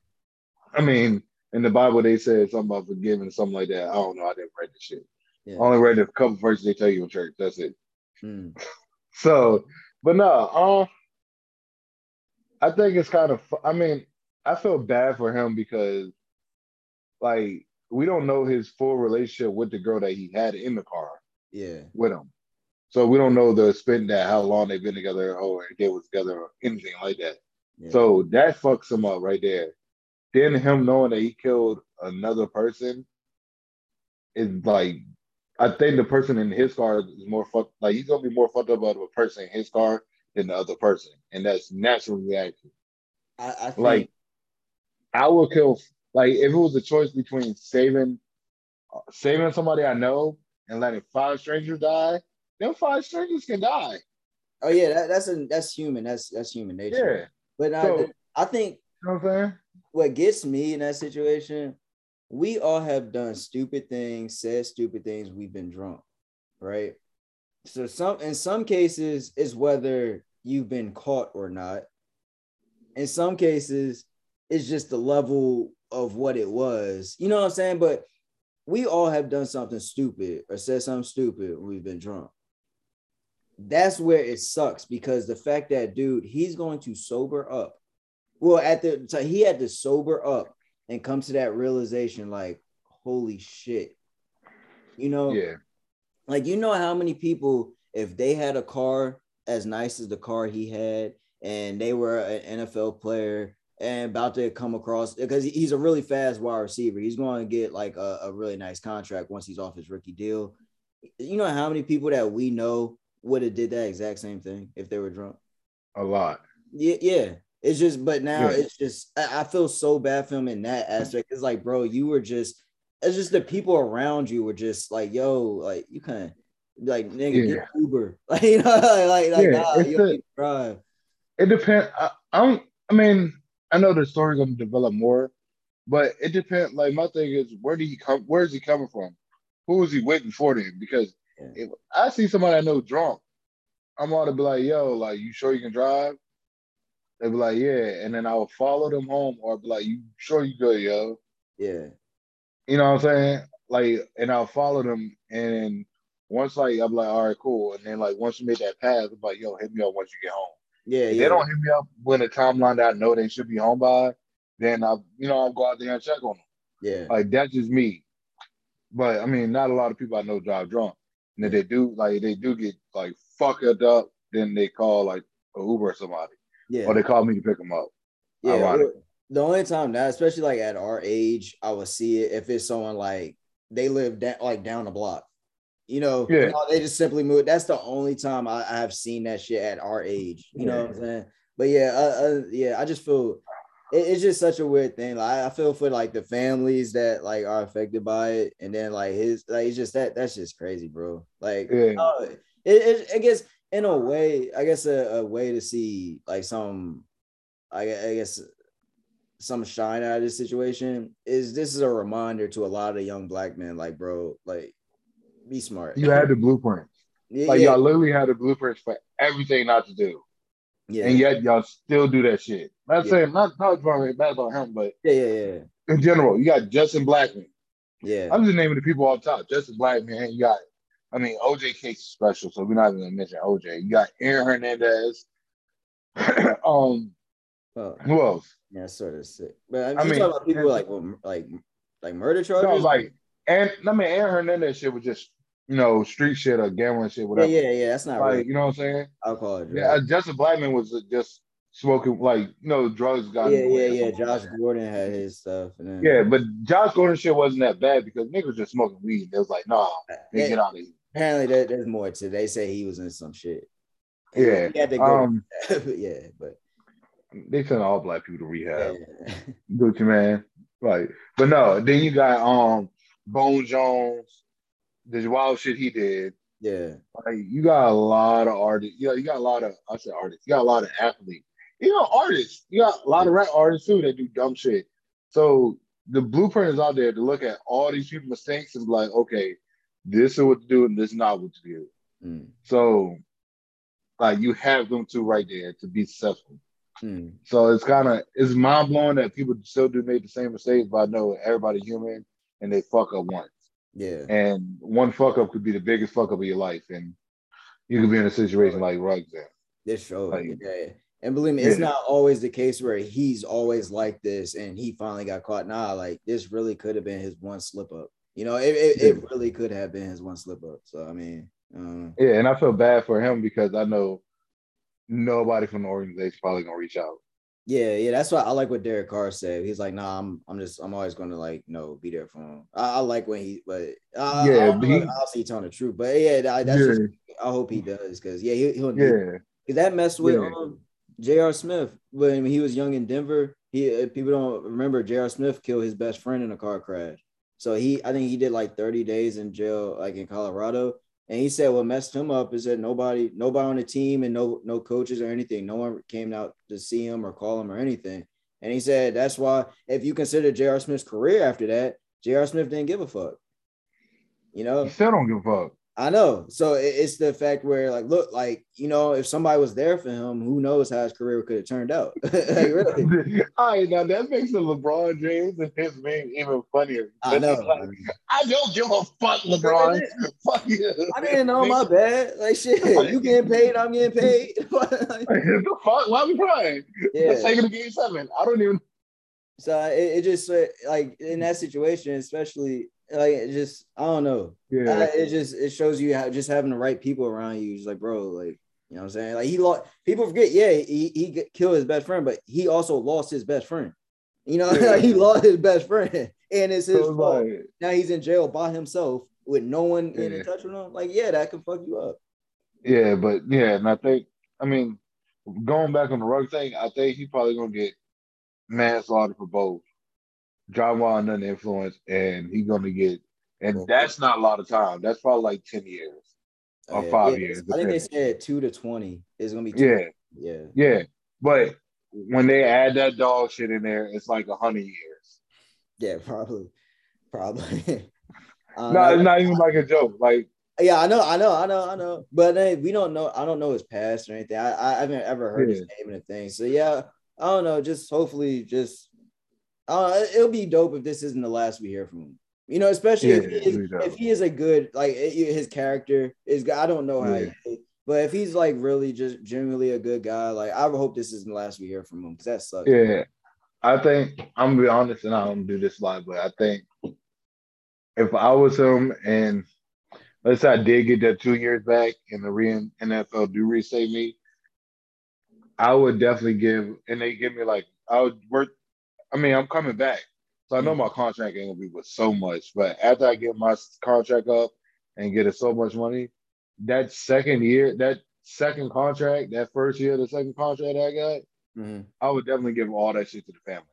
I mean, in the Bible they said something about forgiving, something like that. I don't know. I didn't read the shit. yeah. I only read a couple verses they tell you in church. That's it. Mm. So, but no, uh, I think it's kind of. I mean, I feel bad for him because, like, we don't know his full relationship with the girl that he had in the car. yeah. with him. So we don't know the spin that how long they've been together or if they was together or anything like that. yeah. So that fucks him up right there. Then him knowing that he killed another person is like I think the person in his car is more fucked like he's gonna be more fucked up about a person in his car than the other person. And that's natural reaction. I, I think Like I will kill like if it was a choice between saving saving somebody I know and letting five strangers die, them five strangers can die. Oh yeah, that, that's a that's human. That's that's human nature. Yeah. But I, So- I think You know what what gets me in that situation, we all have done stupid things, said stupid things. We've been drunk, right? So some in some cases is whether you've been caught or not. In some cases, it's just the level of what it was. You know what I'm saying? But we all have done something stupid or said something stupid when we've been drunk. That's where it sucks because the fact that dude, he's going to sober up. Well, at the so he had to sober up and come to that realization, like, holy shit. You know, Yeah. like you know how many people, if they had a car as nice as the car he had, and they were an NFL player and about to come across because he's a really fast wide receiver. He's going to get like a, a really nice contract once he's off his rookie deal. You know how many people that we know would have did that exact same thing if they were drunk? A lot. Yeah, yeah. It's just, but now Yeah. it's just, I, I feel so bad for him in that aspect. It's like, bro, you were just, it's just the people around you were just like, yo, like you kind of like nigga Yeah. get Uber, like you know, like like, Yeah, nah, you a- drive. It depends. I, I don't. I mean, I know the story's gonna develop more, but it depends. Like my thing is, where do he come? Where is he coming from? Who is he waiting for then? Because. If I see somebody I know drunk, I'm ought to be like, "Yo, like, you sure you can drive?" They be like, "Yeah," and then I will follow them home, or be like, "You sure you good, yo?" Yeah, You know what I'm saying? Like, and I'll follow them, and once like I'm like, "All right, cool," and then like once you make that pass, I'm like, "Yo, hit me up once you get home." yeah, yeah. they don't hit me up when the timeline that I know they should be home by, then I, you know, I'll go out there and check on them. Yeah. Like that's just me. But I mean, not a lot of people I know drive drunk. And if they do, like they do get like fucked up, then they call like a Uber or somebody, Yeah. or they call me to pick them up. Yeah, Ironic. the only time that, especially like at our age, I would see it if it's someone like they live da- like down the block. You know, Yeah. you know, they just simply move. That's the only time I, I have seen that shit at our age. You know what I'm saying? But yeah, uh, uh, yeah, I just feel it's just such a weird thing. Like I feel for like the families that like are affected by it, and then like his like it's just that that's just crazy, bro. Like Yeah. uh, it, it I guess in a way, I guess a, a way to see like some, I, I guess some shine out of this situation is this is a reminder to a lot of young black men, like bro, like be smart. You had the blueprint. yeah, Like yeah, y'all literally had the blueprints for everything not to do. Yeah, And yet y'all still do that shit. Not Yeah. saying not not about bad about him, but yeah, yeah, yeah, in general, you got Justin Blackmon. yeah. I'm just naming the people off top. Justin Blackmon, you got I mean OJ Case is special, so we're not even gonna mention OJ. You got Aaron Hernandez. um, Oh, who else? yeah, sort of sick. But I mean, I mean- talk about people like like like murder charges. No, like and I mean Aaron Hernandez shit was just you know street shit or gambling shit, yeah, whatever. yeah, yeah. That's not Like right. you know what I'm saying? Alcohol. drugs. Yeah, Justin Blackmon was just smoking like you know drugs got yeah, in the way yeah, yeah. Josh like. Gordon had his stuff, and then Yeah, but Josh Gordon shit wasn't that bad because niggas just smoking weed. It was like, nah, they Yeah, get out of here. apparently there, there's more to. They say he was in some shit. Yeah. he had to go. Um, yeah, but they send all black people to rehab. yeah. Gucci Mane. Right. But no, then you got um Bone Jones, the wild shit he did. yeah, Like you got a lot of artists. You know, you got a lot of I said artists, you got a lot of athletes. You know, artists. You got a lot of rap artists too that do dumb shit. So the blueprint is out there to look at all these people's mistakes and be like, okay, this is what to do and this is not what to do. Mm, So like you have them two right there to be successful. mm. So it's kind of it's mind blowing that people still do make the same mistakes, but I know everybody human and they fuck up once. Yeah, And one fuck up could be the biggest fuck up of your life. And you could be in a situation like Ruggs in. this show. Like- yeah. And believe me, it's Yeah. not always the case where he's always like this and he finally got caught. Nah, like this really could have been his one slip up. You know, it, it, it really could have been his one slip up. So I mean, um, Yeah, and I feel bad for him because I know nobody from the organization probably gonna reach out. Yeah, yeah, that's why I like what Derek Carr said. He's like, "Nah, I'm, I'm just, I'm always going to like, you know, be there for him." I, I like when he, but uh, Yeah, I but he- obviously telling the truth, but yeah, that, that's yeah, just, I hope he does because yeah, he, he'll, yeah, Cause that messed with Yeah. um, J.R. Smith when he was young in Denver. He uh, people don't remember J.R. Smith killed his best friend in a car crash. So he, I think he did like 30 days in jail, like in Colorado. And he said what messed him up is that nobody, nobody on the team and no, no coaches or anything, no one came out to see him or call him or anything. And he said that's why if you consider J.R. Smith's career after that, J.R. Smith didn't give a fuck. You know, he still don't give a fuck. I know. So it's the fact where, like, look, like, you know, if somebody was there for him, who knows how his career could have turned out? like, really. All right, now that makes the LeBron James and his name even funnier. I know. Like, I don't give a fuck, LeBron. fuck you. I didn't know my bad. Like, shit, you getting paid, I'm getting paid. the fuck? Why we crying? Let's yeah. take it to game seven. I don't even. So it, it just, like, in that situation, especially, like, it just, I don't know. Yeah. Uh, it just, it shows you how just having the right people around you. Just like, bro, like, you know what I'm saying? Like, he lost, people forget, yeah, he, he killed his best friend, but he also lost his best friend. You know, Yeah. he lost his best friend, and it's his So fault. like, now he's in jail by himself with no one in, Yeah. in touch with him. Like, yeah, that can fuck you up. yeah, but yeah, and I think, I mean, going back on the rug thing, I think he's probably gonna get manslaughter for both driving Wall under the influence, and he's gonna get, and that's not a lot of time. That's probably like ten years. Or five years, I think they said two to twenty is gonna be. Two Yeah, yeah, yeah, but when they add that dog shit in there, it's like a hundred years. yeah, probably, probably. I don't No, know. it's not even like a joke. Like, Yeah, I know, I know, I know, I know. But uh, we don't know. I don't know his past or anything. I, I haven't ever heard his name and a thing. So yeah, I don't know. Just hopefully, just uh, it'll be dope if this isn't the last we hear from him. You know, especially if, he is, it'll be dope. if he is a good like his character is. I don't know how, Yeah. is, but if he's like really just genuinely a good guy, like I hope this isn't the last we hear from him because that sucks. yeah, I think I'm gonna be honest, and I don't do this live, but I think if I was him, and let's say I did get that two years back, and the re- NFL do restate me, I would definitely give, and they give me like I would work. I mean, I'm coming back, so I know my contract ain't gonna be with so much. But after I get my contract up and get it so much money, that second year, that second contract, that first year, the second contract I got, Mhm. I would definitely give all that shit to the family.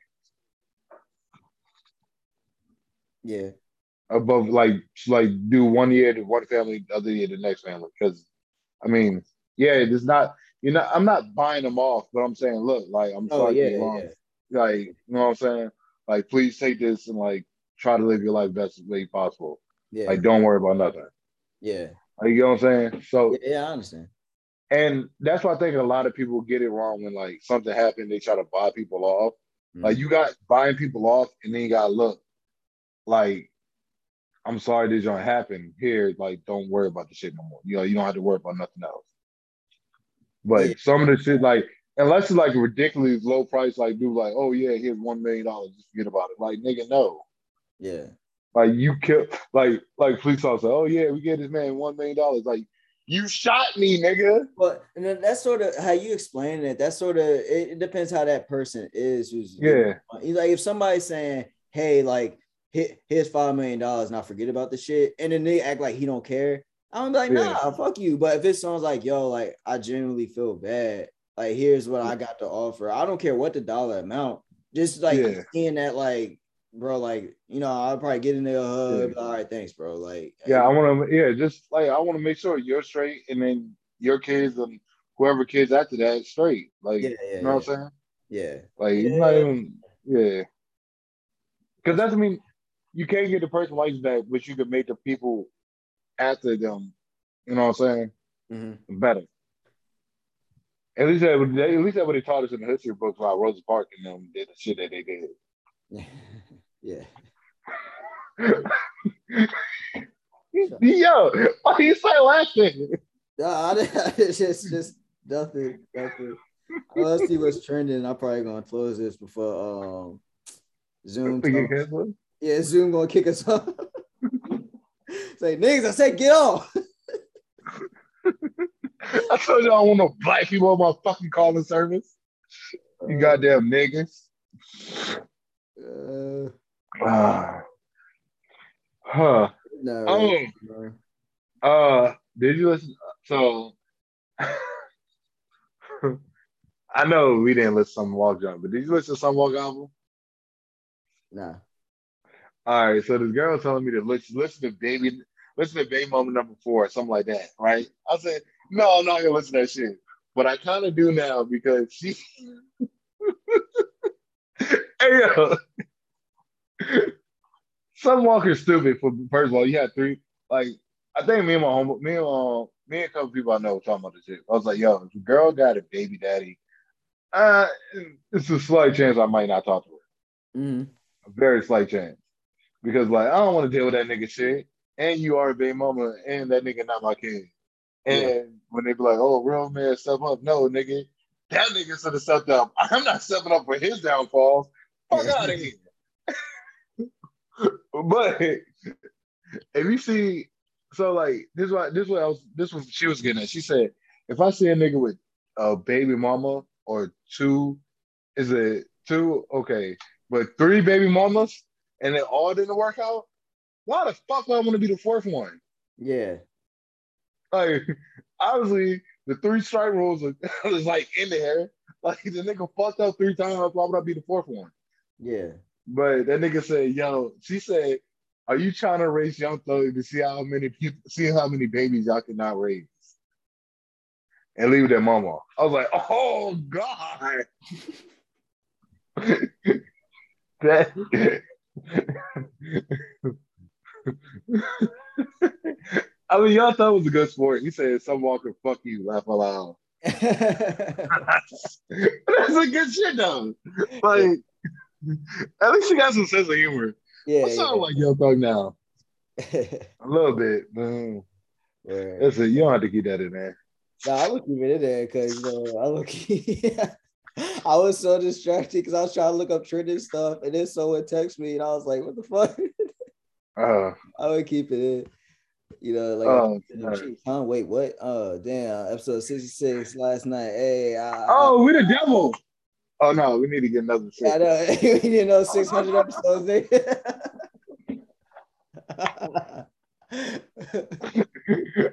Yeah. Above like like do one year to one family, the other year to the next family. Because I mean, yeah, it's not you know, I'm not buying them off, but I'm saying, look, like I'm Oh sorry yeah, you're wrong. yeah. Like, you know what I'm saying? Like, please take this and like try to live your life best way possible. Yeah. Like, don't worry about nothing. yeah. Like, you know what I'm saying? So Yeah, I understand. and that's why I think a lot of people get it wrong when like something happened, they try to buy people off. Like Mhm. you got buying people off, and then you got look like, I'm sorry this don't happen here. Like, don't worry about the shit no more. You know, you don't have to worry about nothing else. But Yeah. some of the shit, like, unless it's like a ridiculously low price, like, do like, oh yeah, here's one million dollars, just forget about it. Like, nigga, no. Yeah. Like you kill, like, like police officer. Oh yeah, we get this man one million dollars. Like, you shot me, nigga. But and then that's sort of how you explain it. That's sort of it, it depends how that person is. Who's Yeah. He's like if somebody's saying, "Hey, like here- here's five million dollars," I forget about the shit, and then they act like he don't care. I'm like, Yeah. nah, fuck you. But if it sounds like, yo, like I genuinely feel bad. Like here's what I got to offer. I don't care what the dollar amount. Just like Yeah. seeing that, like, bro, like you know, I'll probably get in there. Hug, Yeah. All right, thanks, bro. Like, Yeah, I want to. Yeah, just like I want to make sure you're straight, and then your kids and whoever kids after that straight. Like, yeah, yeah, you know yeah. what I'm saying? yeah. Like, you're not Yeah. even. Yeah. Because that's I mean, you can't get the person life back, but you can make the people after them. You know what I'm saying? Mhm. Better. At least that, would- at least that what they taught us in the history books about Rosa Parks and them did the shit that they did. yeah. Yo, why you start laughing? I, it's just just nothing. Nothing. Let's see what's trending. I'm probably gonna close this before um Zoom. Think you talks. canceled? Yeah, Zoom gonna kick us off. Say niggas, I said get off. I told you I don't want no black people on my fucking calling service. You goddamn niggas. Uh, Ah. huh. no. Oh, no. uh, did you listen? So, I know we didn't listen to some Walk Jump, but did you listen to some Walk album? Nah. All right, so this girl was telling me to listen, listen to Baby, listen to Baby moment number four, or something like that, right? I said, no, I'm not gonna listen to that shit, but I kind of do now because she. hey yo, Summer Walker's stupid. For first of all, you had three. Like I think me and my home, me and uh, me and a couple people I know were talking about this shit. I was like, yo, if a girl got a baby daddy, uh, it's a slight chance I might not talk to her Mhm. a very slight chance. Because like I don't want to deal with that nigga shit. And you are a baby mama and that nigga not my kid. And Yeah. when they be like, oh, real man, step up. No, nigga. That nigga should have stepped up. I'm not stepping up for his downfalls. Fuck out of here. but if you see, so like this what this what I was this was she was getting at. She said, if I see a nigga with a baby mama or two, is it two? Okay, but three baby mamas and it all didn't work out. Why the fuck would I want to be the fourth one? Yeah. Like, obviously, the three strike rules are, is like in there. Like, the nigga fucked up three times. Why would I be the fourth one? Yeah. But that nigga said, "Yo," she said, "Are you trying to raise Young Thug to see how many people, see how many babies y'all cannot raise, and leave their mama?" I was like, "Oh God." that I mean, y'all thought it was a good sport. He said, "Summer Walker, fuck you, laugh aloud." That's a good shit though. Like, at least you got some sense of humor. yeah. I sound like Young Thug now, a little bit. Man. Word. Listen, you don't have to keep that in there. Nah, I look keep it in there because you know I look. I was so distracted because I was trying to look up trending stuff, and then someone text me, and I was like, "What the fuck?" Uh, I would keep it in. You know, like, Oh, huh? Wait, what? Oh, damn, episode sixty-six last night. Hey, I, oh, we the devil. Oh no, we need to get another. I, I know we know six hundred episodes. nigga.